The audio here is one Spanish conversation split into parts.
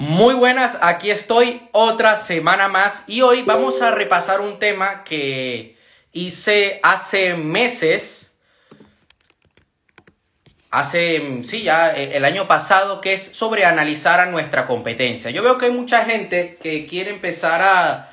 Muy buenas, aquí estoy otra semana más y hoy vamos a repasar un tema que hice hace meses, hace, sí, ya eh, el año pasado, que es sobre analizar a nuestra competencia. Yo veo que hay mucha gente que quiere empezar a,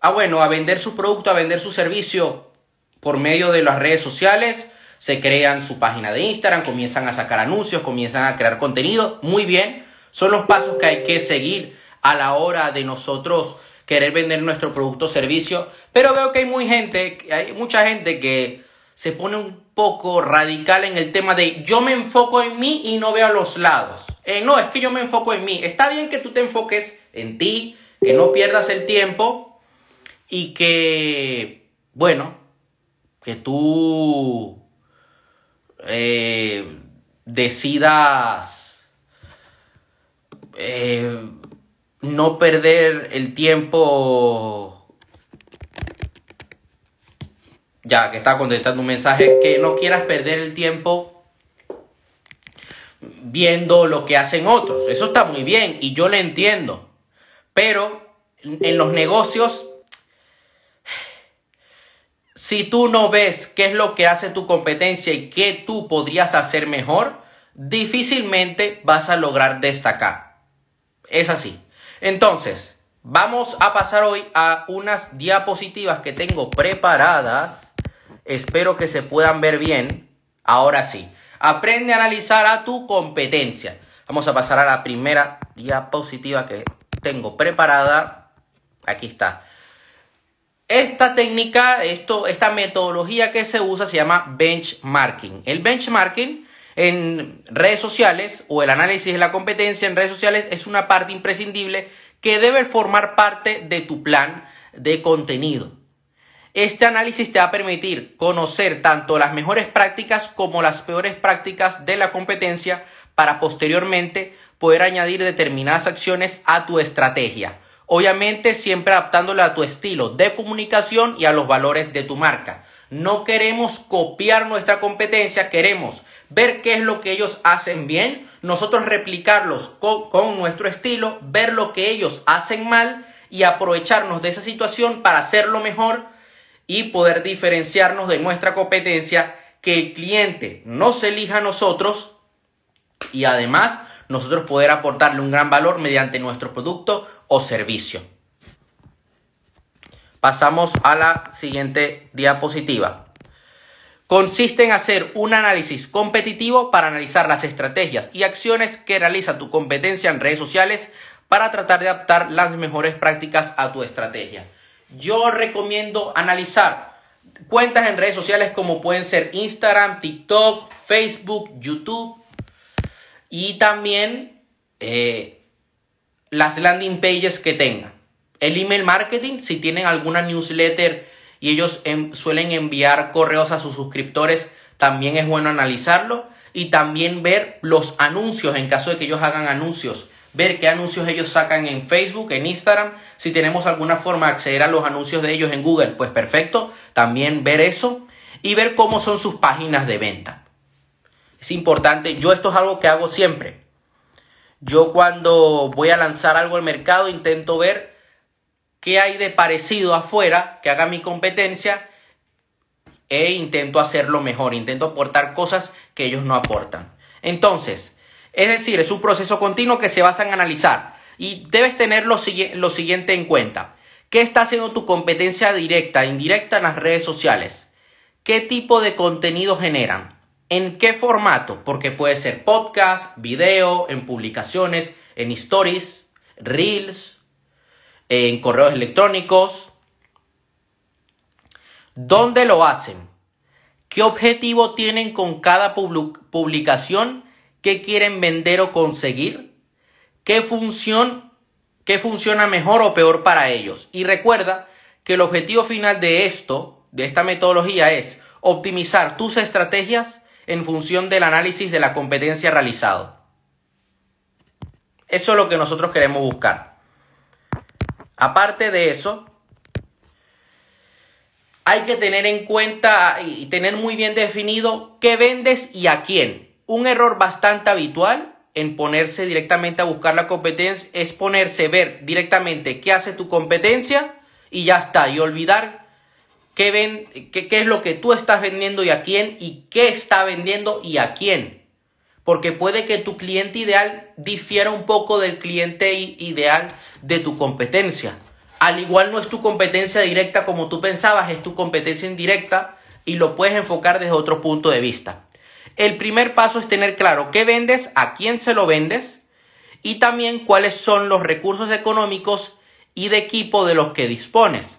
a bueno, a vender su producto, a vender su servicio por medio de las redes sociales, se crean su página de Instagram, comienzan a sacar anuncios, comienzan a crear contenido, muy bien son los pasos que hay que seguir a la hora de nosotros querer vender nuestro producto o servicio. Pero veo que hay muy gente, hay mucha gente que se pone un poco radical en el tema de yo me enfoco en mí y no veo a los lados. Eh, no, es que yo me enfoco en mí. Está bien que tú te enfoques en ti, que no pierdas el tiempo y que, bueno, que tú eh, decidas eh, no perder el tiempo. Ya que está contestando un mensaje, que no quieras perder el tiempo viendo lo que hacen otros. Eso está muy bien y yo le entiendo. Pero en los negocios, si tú no ves qué es lo que hace tu competencia y qué tú podrías hacer mejor, difícilmente vas a lograr destacar. Es así. Entonces, vamos a pasar hoy a unas diapositivas que tengo preparadas. Espero que se puedan ver bien. Ahora sí. Aprende a analizar a tu competencia. Vamos a pasar a la primera diapositiva que tengo preparada. Aquí está. Esta técnica, esto, esta metodología que se usa se llama benchmarking. El benchmarking en redes sociales o el análisis de la competencia en redes sociales es una parte imprescindible que debe formar parte de tu plan de contenido. Este análisis te va a permitir conocer tanto las mejores prácticas como las peores prácticas de la competencia para posteriormente poder añadir determinadas acciones a tu estrategia. Obviamente siempre adaptándolo a tu estilo de comunicación y a los valores de tu marca. No queremos copiar nuestra competencia, queremos ver qué es lo que ellos hacen bien, nosotros replicarlos con, nuestro estilo, ver lo que ellos hacen mal y aprovecharnos de esa situación para hacerlo mejor y poder diferenciarnos de nuestra competencia, que el cliente nos elija a nosotros y además nosotros poder aportarle un gran valor mediante nuestro producto o servicio. Pasamos a la siguiente diapositiva consiste en hacer un análisis competitivo para analizar las estrategias y acciones que realiza tu competencia en redes sociales para tratar de adaptar las mejores prácticas a tu estrategia. Yo recomiendo analizar cuentas en redes sociales como pueden ser Instagram, TikTok, Facebook, YouTube y también eh, las landing pages que tengan. El email marketing, si tienen alguna newsletter y ellos suelen enviar correos a sus suscriptores, también es bueno analizarlo y también ver los anuncios en caso de que ellos hagan anuncios, ver qué anuncios ellos sacan en Facebook, en Instagram, si tenemos alguna forma de acceder a los anuncios de ellos en Google, pues perfecto, también ver eso y ver cómo son sus páginas de venta. Es importante, yo esto es algo que hago siempre. Yo cuando voy a lanzar algo al mercado intento ver qué hay de parecido afuera que haga mi competencia e intento hacerlo mejor, intento aportar cosas que ellos no aportan. Entonces, es decir, es un proceso continuo que se basa en analizar y debes tener lo, lo siguiente en cuenta. ¿Qué está haciendo tu competencia directa indirecta en las redes sociales? ¿Qué tipo de contenido generan? ¿En qué formato? Porque puede ser podcast, video, en publicaciones, en stories, reels, en correos electrónicos. ¿Dónde lo hacen? ¿Qué objetivo tienen con cada publicación? ¿Qué quieren vender o conseguir? ¿Qué función, qué funciona mejor o peor para ellos? Y recuerda que el objetivo final de esto, de esta metodología, es optimizar tus estrategias en función del análisis de la competencia realizado. Eso es lo que nosotros queremos buscar. Aparte de eso, hay que tener en cuenta y tener muy bien definido qué vendes y a quién. Un error bastante habitual en ponerse directamente a buscar la competencia es ponerse, ver directamente qué hace tu competencia y ya está, y olvidar qué, qué es lo que tú estás vendiendo y a quién y qué está vendiendo y a quién. Porque puede que tu cliente ideal difiera un poco del cliente ideal de tu competencia. Al igual no es tu competencia directa como tú pensabas, es tu competencia indirecta y lo puedes enfocar desde otro punto de vista. El primer paso es tener claro qué vendes, a quién se lo vendes y también cuáles son los recursos económicos y de equipo de los que dispones.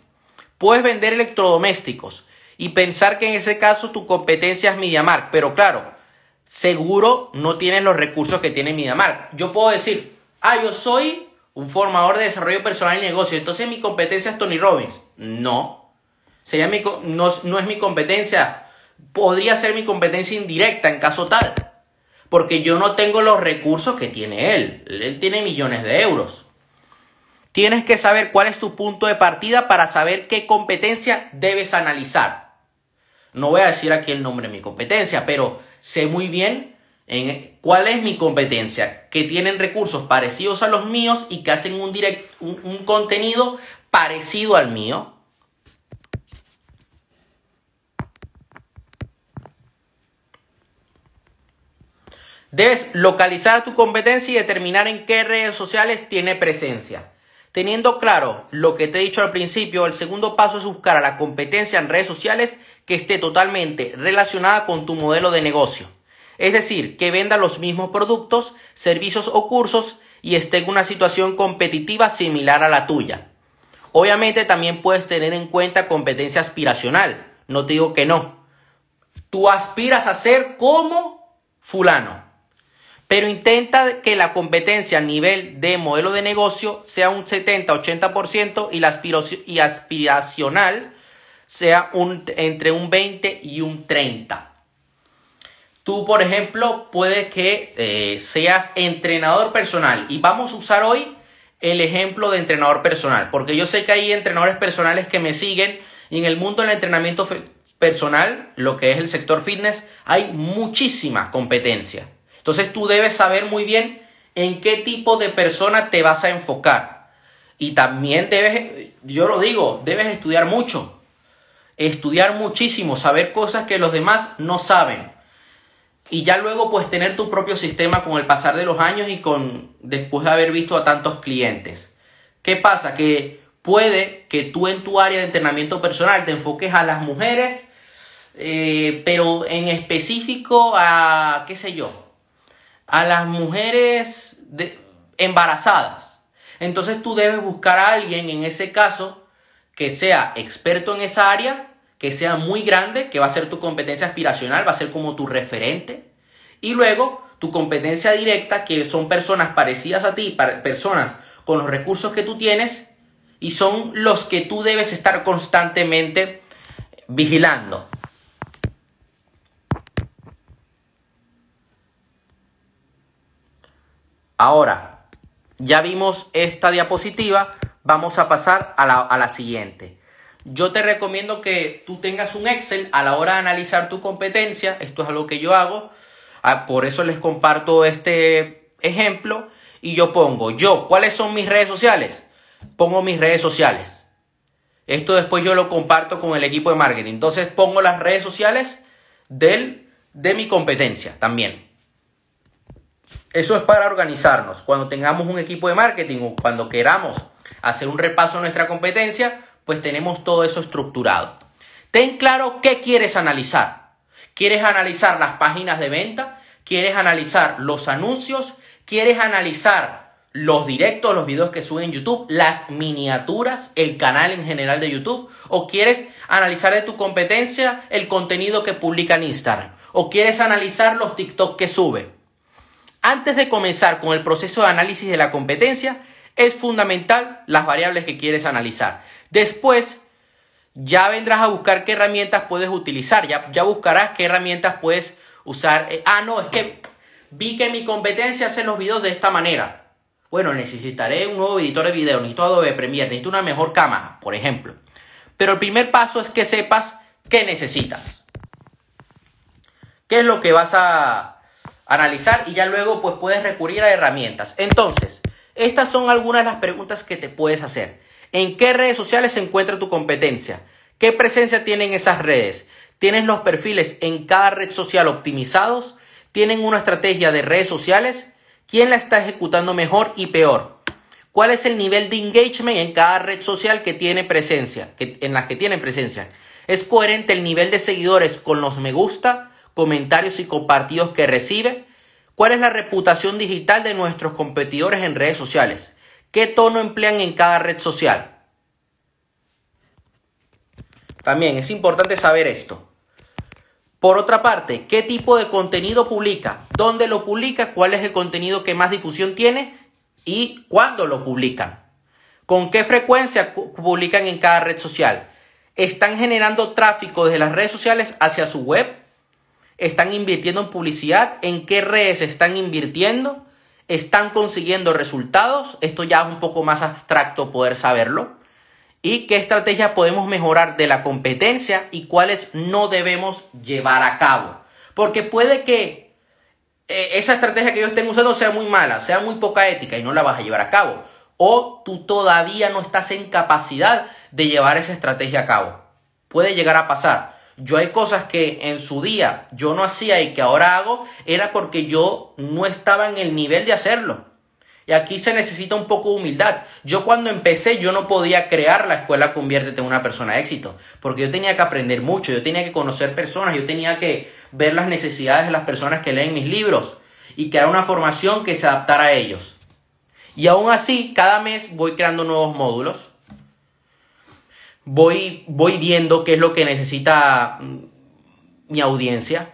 Puedes vender electrodomésticos y pensar que en ese caso tu competencia es MediaMark, pero claro, seguro no tienes los recursos que tiene MediaMark. Yo puedo decir, ah, yo soy un formador de desarrollo personal y negocio, entonces mi competencia es Tony Robbins. No, sería mi, no, no es mi competencia, podría ser mi competencia indirecta en caso tal, porque yo no tengo los recursos que tiene él, él tiene millones de euros. Tienes que saber cuál es tu punto de partida para saber qué competencia debes analizar. No voy a decir aquí el nombre de mi competencia, pero sé muy bien en cuál es mi competencia, que tienen recursos parecidos a los míos y que hacen un, un contenido parecido al mío. Debes localizar tu competencia y determinar en qué redes sociales tiene presencia. Teniendo claro lo que te he dicho al principio, el segundo paso es buscar a la competencia en redes sociales que esté totalmente relacionada con tu modelo de negocio. Es decir, que venda los mismos productos, servicios o cursos y esté en una situación competitiva similar a la tuya. Obviamente también puedes tener en cuenta competencia aspiracional. No te digo que no. Tú aspiras a ser como fulano. Pero intenta que la competencia a nivel de modelo de negocio sea un 70-80% y la aspiracional sea un, entre un 20 y un 30. Tú, por ejemplo, puede que eh, seas entrenador personal y vamos a usar hoy el ejemplo de entrenador personal, porque yo sé que hay entrenadores personales que me siguen y en el mundo del entrenamiento personal, lo que es el sector fitness, hay muchísima competencia. Entonces tú debes saber muy bien en qué tipo de persona te vas a enfocar. Y también debes, yo lo digo, debes estudiar mucho. Estudiar muchísimo, saber cosas que los demás no saben. Y ya luego pues tener tu propio sistema con el pasar de los años y con después de haber visto a tantos clientes. ¿Qué pasa? Que puede que tú en tu área de entrenamiento personal te enfoques a las mujeres, eh, pero en específico a, qué sé yo, a las mujeres embarazadas. Entonces tú debes buscar a alguien en ese caso que sea experto en esa área, que sea muy grande, que va a ser tu competencia aspiracional, va a ser como tu referente. Y luego tu competencia directa, que son personas parecidas a ti, personas con los recursos que tú tienes, y son los que tú debes estar constantemente vigilando. Ahora, ya vimos esta diapositiva, vamos a pasar a la, siguiente. Yo te recomiendo que tú tengas un Excel a la hora de analizar tu competencia, esto es algo que yo hago, ah, por eso les comparto este ejemplo y yo pongo, yo, ¿cuáles son mis redes sociales? Pongo mis redes sociales. Esto después yo lo comparto con el equipo de marketing. Entonces pongo las redes sociales del, de mi competencia también. Eso es para organizarnos. Cuando tengamos un equipo de marketing o cuando queramos hacer un repaso de nuestra competencia, pues tenemos todo eso estructurado. Ten claro qué quieres analizar. ¿Quieres analizar las páginas de venta? ¿Quieres analizar los anuncios? ¿Quieres analizar los directos, los videos que suben en YouTube, las miniaturas, el canal en general de YouTube? ¿O quieres analizar de tu competencia el contenido que publica en Instagram? ¿O quieres analizar los TikTok que sube? Antes de comenzar con el proceso de análisis de la competencia, es fundamental las variables que quieres analizar. Después, ya vendrás a buscar qué herramientas puedes utilizar, ya, ya buscarás qué herramientas puedes usar. Eh, ah, no, es que vi que mi competencia hace los videos de esta manera. Bueno, necesitaré un nuevo editor de video, necesito Adobe Premiere, necesito una mejor cámara, por ejemplo. Pero el primer paso es que sepas qué necesitas. ¿Qué es lo que vas a, analizar y ya luego pues puedes recurrir a herramientas. Entonces, estas son algunas de las preguntas que te puedes hacer. ¿En qué redes sociales se encuentra tu competencia? ¿Qué presencia tienen esas redes? ¿Tienes los perfiles en cada red social optimizados? ¿Tienen una estrategia de redes sociales? ¿Quién la está ejecutando mejor y peor? ¿Cuál es el nivel de engagement en cada red social que tiene presencia, en las que tienen presencia? ¿Es coherente el nivel de seguidores con los me gusta, comentarios y compartidos que recibe? ¿Cuál es la reputación digital de nuestros competidores en redes sociales? ¿Qué tono emplean en cada red social? También es importante saber esto. Por otra parte, ¿qué tipo de contenido publica? ¿Dónde lo publica? ¿Cuál es el contenido que más difusión tiene? ¿Y cuándo lo publican? ¿Con qué frecuencia publican en cada red social? ¿Están generando tráfico desde las redes sociales hacia su web? ¿Están invirtiendo en publicidad? ¿En qué redes están invirtiendo? ¿Están consiguiendo resultados? Esto ya es un poco más abstracto poder saberlo. ¿Y qué estrategia podemos mejorar de la competencia y cuáles no debemos llevar a cabo? Porque puede que eh, esa estrategia que yo estén usando sea muy mala, sea muy poca ética y no la vas a llevar a cabo. O tú todavía no estás en capacidad de llevar esa estrategia a cabo. Puede llegar a pasar. Yo hay cosas que en su día yo no hacía y que ahora hago, era porque yo no estaba en el nivel de hacerlo. Y aquí se necesita un poco de humildad. Yo cuando empecé yo no podía crear la escuela Conviértete en una persona de éxito, porque yo tenía que aprender mucho, yo tenía que conocer personas, yo tenía que ver las necesidades de las personas que leen mis libros y crear una formación que se adaptara a ellos. Y aún así, cada mes voy creando nuevos módulos voy, voy viendo qué es lo que necesita mm, mi audiencia.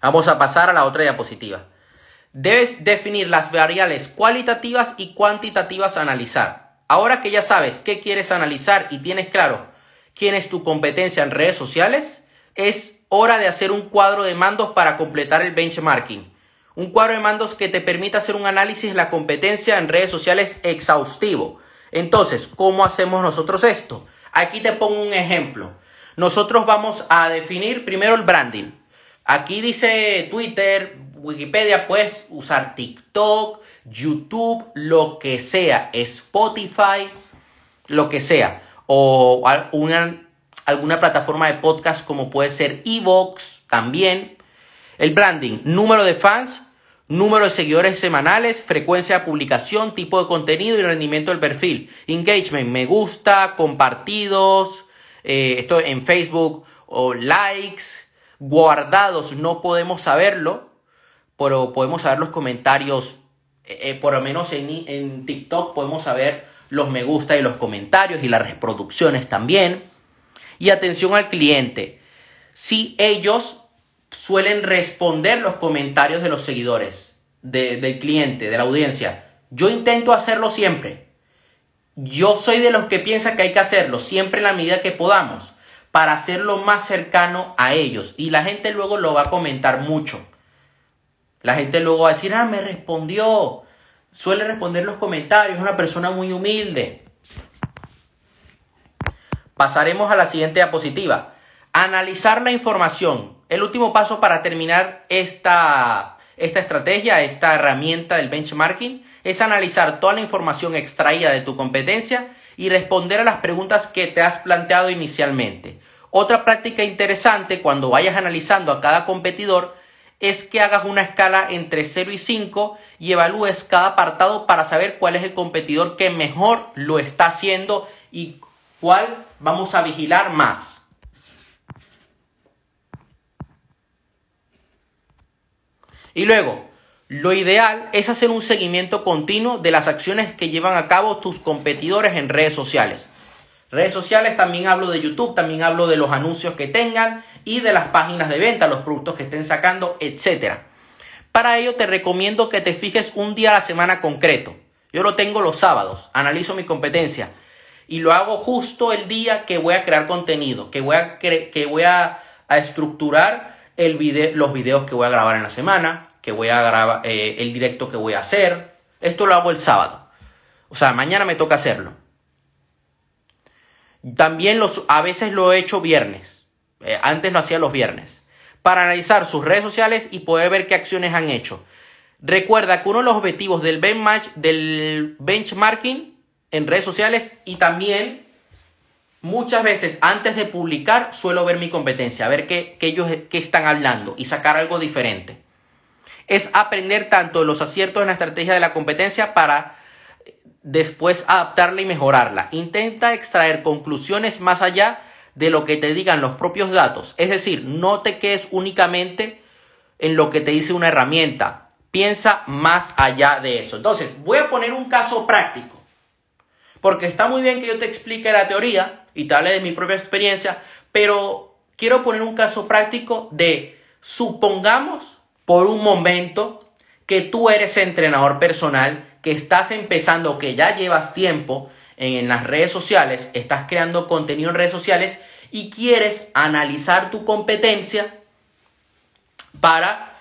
Vamos a pasar a la otra diapositiva. Debes definir las variables cualitativas y cuantitativas a analizar. Ahora que ya sabes qué quieres analizar y tienes claro quién es tu competencia en redes sociales, es hora de hacer un cuadro de mandos para completar el benchmarking un cuadro de mandos que te permita hacer un análisis de la competencia en redes sociales exhaustivo. Entonces, ¿cómo hacemos nosotros esto? Aquí te pongo un ejemplo. Nosotros vamos a definir primero el branding. Aquí dice Twitter, Wikipedia, puedes usar TikTok, YouTube, lo que sea, Spotify, lo que sea. O alguna plataforma de podcast como puede ser Evox también. El branding, número de fans, número de seguidores semanales, frecuencia de publicación, tipo de contenido y rendimiento del perfil. Engagement, me gusta, compartidos, eh, esto en Facebook o likes, guardados, no podemos saberlo, pero podemos saber los comentarios, eh, eh, por lo menos en, en TikTok podemos saber los me gusta y los comentarios y las reproducciones también. Y atención al cliente. Si ellos suelen responder los comentarios de los seguidores, del cliente, de la audiencia. Yo intento hacerlo siempre. Yo soy de los que piensa que hay que hacerlo siempre en la medida que podamos para hacerlo más cercano a ellos. Y la gente luego lo va a comentar mucho. La gente luego va a decir, ah, me respondió. Suele responder los comentarios, es una persona muy humilde. Pasaremos a la siguiente diapositiva. Analizar la información. El último paso para terminar esta, esta estrategia, esta herramienta del benchmarking, es analizar toda la información extraída de tu competencia y responder a las preguntas que te has planteado inicialmente. Otra práctica interesante cuando vayas analizando a cada competidor es que hagas una escala entre 0 y 5 y evalúes cada apartado para saber cuál es el competidor que mejor lo está haciendo y cuál vamos a vigilar más. Y luego, lo ideal es hacer un seguimiento continuo de las acciones que llevan a cabo tus competidores en redes sociales. Redes sociales también hablo de YouTube, también hablo de los anuncios que tengan y de las páginas de venta, los productos que estén sacando, etc. Para ello te recomiendo que te fijes un día a la semana concreto. Yo lo tengo los sábados, analizo mi competencia y lo hago justo el día que voy a crear contenido, que voy a, que voy a, estructurar el los videos que voy a grabar en la semana, que voy a grabar, eh, el directo que voy a hacer. Esto lo hago el sábado. O sea, mañana me toca hacerlo. También los, a veces lo he hecho viernes. Eh, antes lo hacía los viernes. para analizar sus redes sociales y poder ver qué acciones han hecho. Recuerda que uno de los objetivos del, del benchmarking en redes sociales y también muchas veces antes de publicar suelo ver mi competencia, a ver qué, ellos qué están hablando y sacar algo diferente. Es aprender tanto los aciertos en la estrategia de la competencia para después adaptarla y mejorarla. Intenta extraer conclusiones más allá de lo que te digan los propios datos. Es decir, no te quedes únicamente en lo que te dice una herramienta. Piensa más allá de eso. Entonces, voy a poner un caso práctico. Porque está muy bien que yo te explique la teoría y te hable de mi propia experiencia, pero quiero poner un caso práctico de, supongamos por un momento que tú eres entrenador personal, que estás empezando, que ya llevas tiempo en las redes sociales, estás creando contenido en redes sociales y quieres analizar tu competencia para,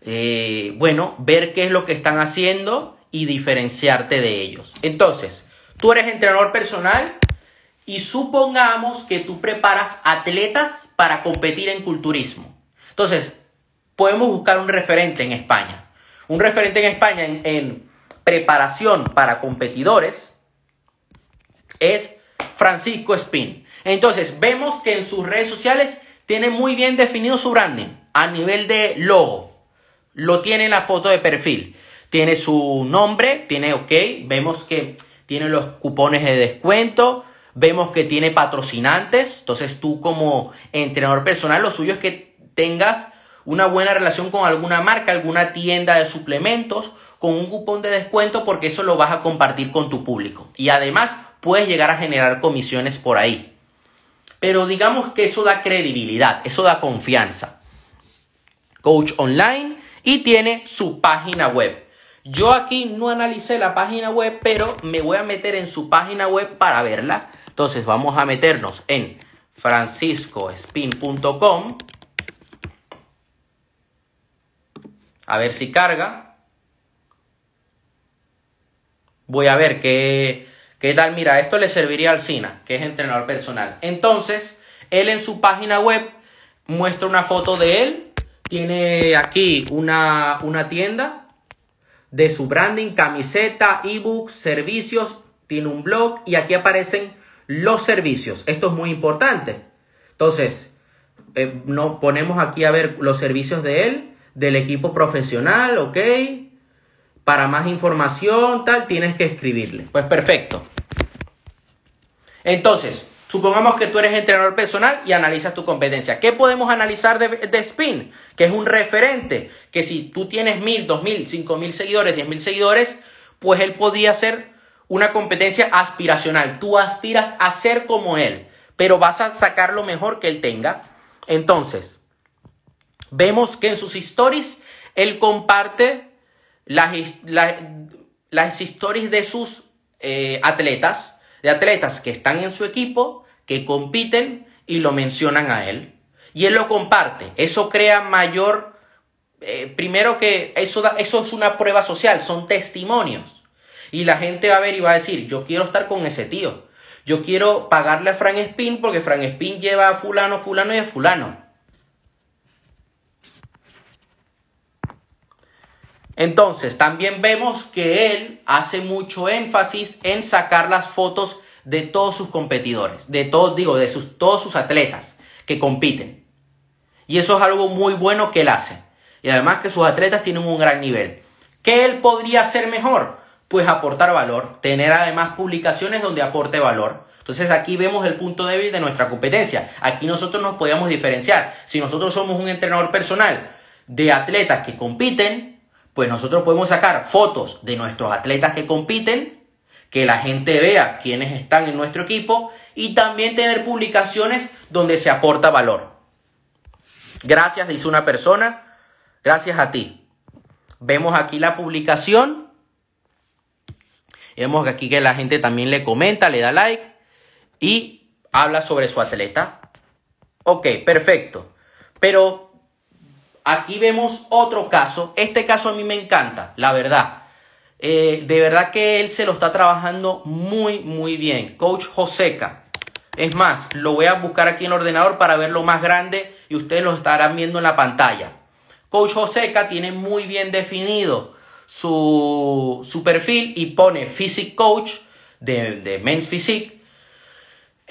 eh, bueno, ver qué es lo que están haciendo y diferenciarte de ellos. Entonces, Tú eres entrenador personal y supongamos que tú preparas atletas para competir en culturismo. Entonces, podemos buscar un referente en España. Un referente en España en, preparación para competidores es Francisco Spin. Entonces, vemos que en sus redes sociales tiene muy bien definido su branding a nivel de logo. Lo tiene en la foto de perfil. Tiene su nombre, tiene OK. Vemos que tiene los cupones de descuento, vemos que tiene patrocinantes, entonces tú como entrenador personal lo suyo es que tengas una buena relación con alguna marca, alguna tienda de suplementos, con un cupón de descuento porque eso lo vas a compartir con tu público. Y además puedes llegar a generar comisiones por ahí. Pero digamos que eso da credibilidad, eso da confianza. Coach online y tiene su página web. Yo aquí no analicé la página web, pero me voy a meter en su página web para verla. Entonces vamos a meternos en franciscospin.com. A ver si carga. Voy a ver qué, qué tal. Mira, esto le serviría al SINA, que es entrenador personal. Entonces, él en su página web muestra una foto de él. Tiene aquí una, una tienda de su branding, camiseta, ebooks, servicios, tiene un blog y aquí aparecen los servicios. Esto es muy importante. Entonces, eh, nos ponemos aquí a ver los servicios de él, del equipo profesional, ¿ok? Para más información, tal, tienes que escribirle. Pues perfecto. Entonces, Supongamos que tú eres entrenador personal y analizas tu competencia. ¿Qué podemos analizar de, Spin? Que es un referente, que si tú tienes mil, dos mil, cinco mil seguidores, diez mil seguidores, pues él podría ser una competencia aspiracional. Tú aspiras a ser como él, pero vas a sacar lo mejor que él tenga. Entonces, vemos que en sus stories él comparte las, las, stories de sus eh, atletas de atletas que están en su equipo, que compiten y lo mencionan a él. Y él lo comparte. Eso crea mayor... Eh, primero que eso, eso es una prueba social, son testimonios. Y la gente va a ver y va a decir, yo quiero estar con ese tío. Yo quiero pagarle a Frank Spin porque Frank Spin lleva a fulano, fulano y a fulano. Entonces, también vemos que él hace mucho énfasis en sacar las fotos de todos sus competidores, de todos, digo, de sus, todos sus atletas que compiten. Y eso es algo muy bueno que él hace. Y además que sus atletas tienen un gran nivel. ¿Qué él podría hacer mejor? Pues aportar valor, tener además publicaciones donde aporte valor. Entonces aquí vemos el punto débil de nuestra competencia. Aquí nosotros nos podemos diferenciar. Si nosotros somos un entrenador personal de atletas que compiten, pues nosotros podemos sacar fotos de nuestros atletas que compiten que la gente vea quiénes están en nuestro equipo y también tener publicaciones donde se aporta valor. Gracias, dice una persona. Gracias a ti. Vemos aquí la publicación. Vemos aquí que la gente también le comenta, le da like y habla sobre su atleta. Ok, perfecto. Pero aquí vemos otro caso. Este caso a mí me encanta, la verdad. Eh, de verdad que él se lo está trabajando muy, muy bien. Coach Joseca. Es más, lo voy a buscar aquí en el ordenador para verlo más grande y ustedes lo estarán viendo en la pantalla. Coach Joseca tiene muy bien definido su, su perfil y pone Physique Coach de, de Men's Physique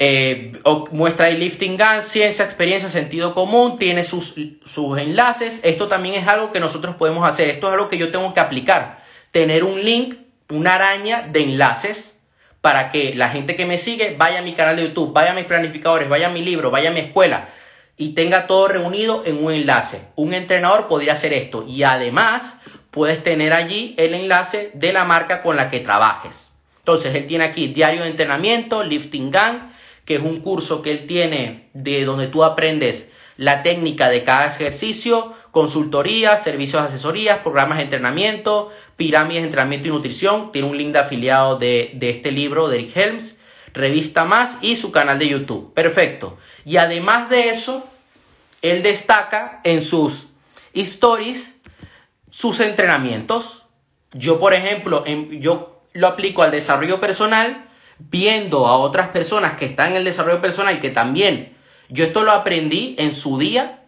eh, muestra ahí lifting gun, ciencia, experiencia, sentido común, tiene sus, sus enlaces. Esto también es algo que nosotros podemos hacer. Esto es algo que yo tengo que aplicar. Tener un link, una araña de enlaces para que la gente que me sigue vaya a mi canal de YouTube, vaya a mis planificadores, vaya a mi libro, vaya a mi escuela y tenga todo reunido en un enlace. Un entrenador podría hacer esto y además puedes tener allí el enlace de la marca con la que trabajes. Entonces él tiene aquí diario de entrenamiento, lifting gang, que es un curso que él tiene de donde tú aprendes la técnica de cada ejercicio, consultoría, servicios de asesorías, programas de entrenamiento, pirámides de entrenamiento y nutrición. Tiene un link de afiliado de, de este libro de Eric Helms, revista más y su canal de YouTube. Perfecto. Y además de eso, él destaca en sus stories sus entrenamientos. Yo, por ejemplo, yo lo aplico al desarrollo personal viendo a otras personas que están en el desarrollo personal que también yo esto lo aprendí en su día,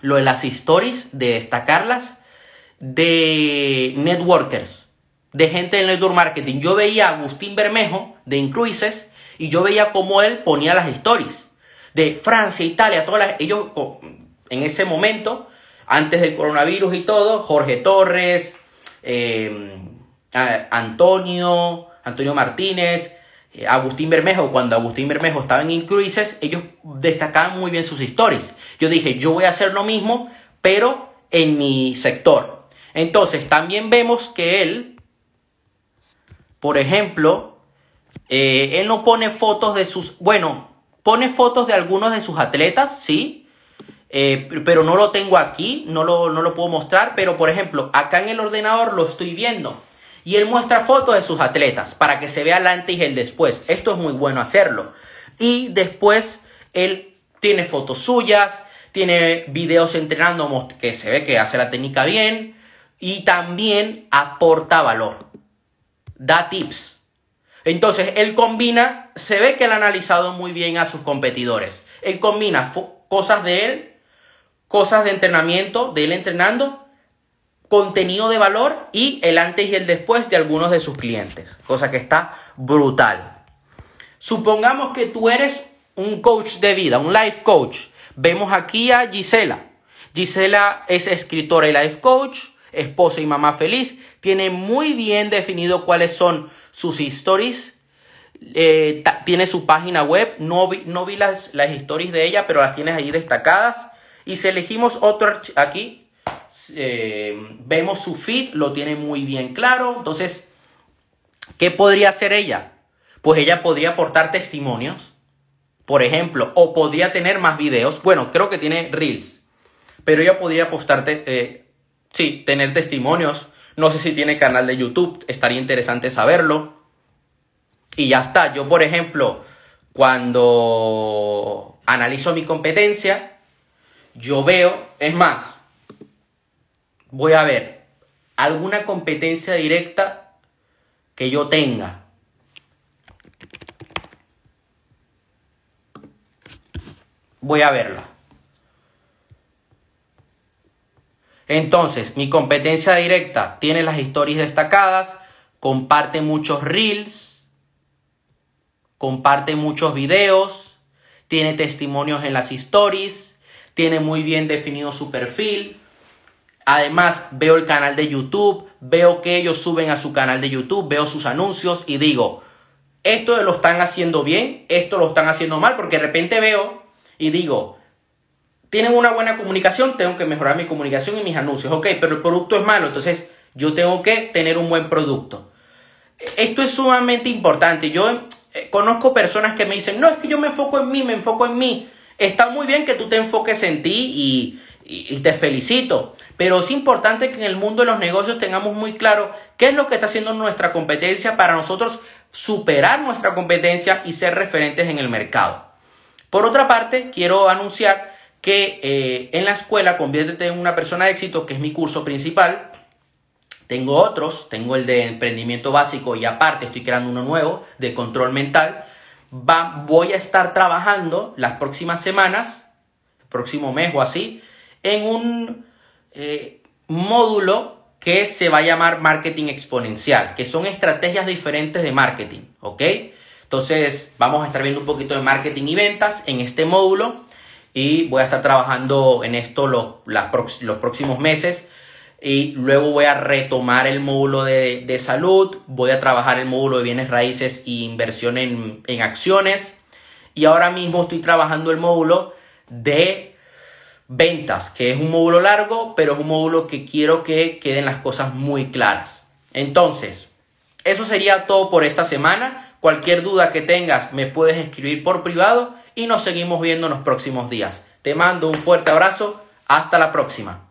lo de las stories, de destacarlas, de networkers, de gente del network marketing. Yo veía a Agustín Bermejo de Incruises y yo veía cómo él ponía las stories de Francia, Italia, todas ellos en ese momento, antes del coronavirus y todo, Jorge Torres, eh, Antonio, Antonio Martínez, eh, Agustín Bermejo, cuando Agustín Bermejo estaba en Incruises, ellos destacaban muy bien sus historias. Yo dije, yo voy a hacer lo mismo, pero en mi sector. Entonces, también vemos que él, por ejemplo, eh, él no pone fotos de sus, bueno, pone fotos de algunos de sus atletas, sí, eh, pero no lo tengo aquí, no lo, no lo puedo mostrar, pero por ejemplo, acá en el ordenador lo estoy viendo. Y él muestra fotos de sus atletas para que se vea el antes y el después. Esto es muy bueno hacerlo. Y después él tiene fotos suyas, tiene videos entrenando que se ve que hace la técnica bien y también aporta valor. Da tips. Entonces él combina, se ve que él ha analizado muy bien a sus competidores. Él combina cosas de él, cosas de entrenamiento, de él entrenando contenido de valor y el antes y el después de algunos de sus clientes, cosa que está brutal. Supongamos que tú eres un coach de vida, un life coach. Vemos aquí a Gisela. Gisela es escritora y life coach, esposa y mamá feliz. Tiene muy bien definido cuáles son sus stories. Eh, tiene su página web. No vi, las, las stories de ella, pero las tienes ahí destacadas. Y si elegimos otro aquí, eh, vemos su feed, lo tiene muy bien claro. Entonces, ¿qué podría hacer ella? Pues ella podría aportar testimonios, por ejemplo, o podría tener más videos. Bueno, creo que tiene reels, pero ella podría apostarte, eh, sí, tener testimonios. No sé si tiene canal de YouTube, estaría interesante saberlo. Y ya está. Yo, por ejemplo, cuando analizo mi competencia, yo veo, es más, voy a ver alguna competencia directa que yo tenga. Voy a verla. Entonces, mi competencia directa tiene las historias destacadas, comparte muchos reels, comparte muchos videos, tiene testimonios en las stories, tiene muy bien definido su perfil, Además, veo el canal de YouTube, veo que ellos suben a su canal de YouTube, veo sus anuncios y digo, esto lo están haciendo bien, esto lo están haciendo mal, porque de repente veo y digo, tienen una buena comunicación, tengo que mejorar mi comunicación y mis anuncios, ok, pero el producto es malo, entonces yo tengo que tener un buen producto. Esto es sumamente importante. Yo eh, conozco personas que me dicen, no, es que yo me enfoco en mí, me enfoco en mí. Está muy bien que tú te enfoques en ti y, y, te felicito. Pero es importante que en el mundo de los negocios tengamos muy claro qué es lo que está haciendo nuestra competencia para nosotros superar nuestra competencia y ser referentes en el mercado. Por otra parte, quiero anunciar que eh, en la escuela Conviértete en una persona de éxito, que es mi curso principal, tengo otros, tengo el de emprendimiento básico y aparte estoy creando uno nuevo de control mental. Va, voy a estar trabajando las próximas semanas próximo mes o así, en un eh, módulo que se va a llamar marketing exponencial, que son estrategias diferentes de marketing, ¿ok? Entonces vamos a estar viendo un poquito de marketing y ventas en este módulo y voy a estar trabajando en esto los, los próximos meses y luego voy a retomar el módulo de, salud, voy a trabajar el módulo de bienes raíces e inversión en, en acciones y ahora mismo estoy trabajando el módulo de ventas, que es un módulo largo, pero es un módulo que quiero que queden las cosas muy claras. Entonces, eso sería todo por esta semana. Cualquier duda que tengas me puedes escribir por privado y nos seguimos viendo en los próximos días. Te mando un fuerte abrazo. Hasta la próxima.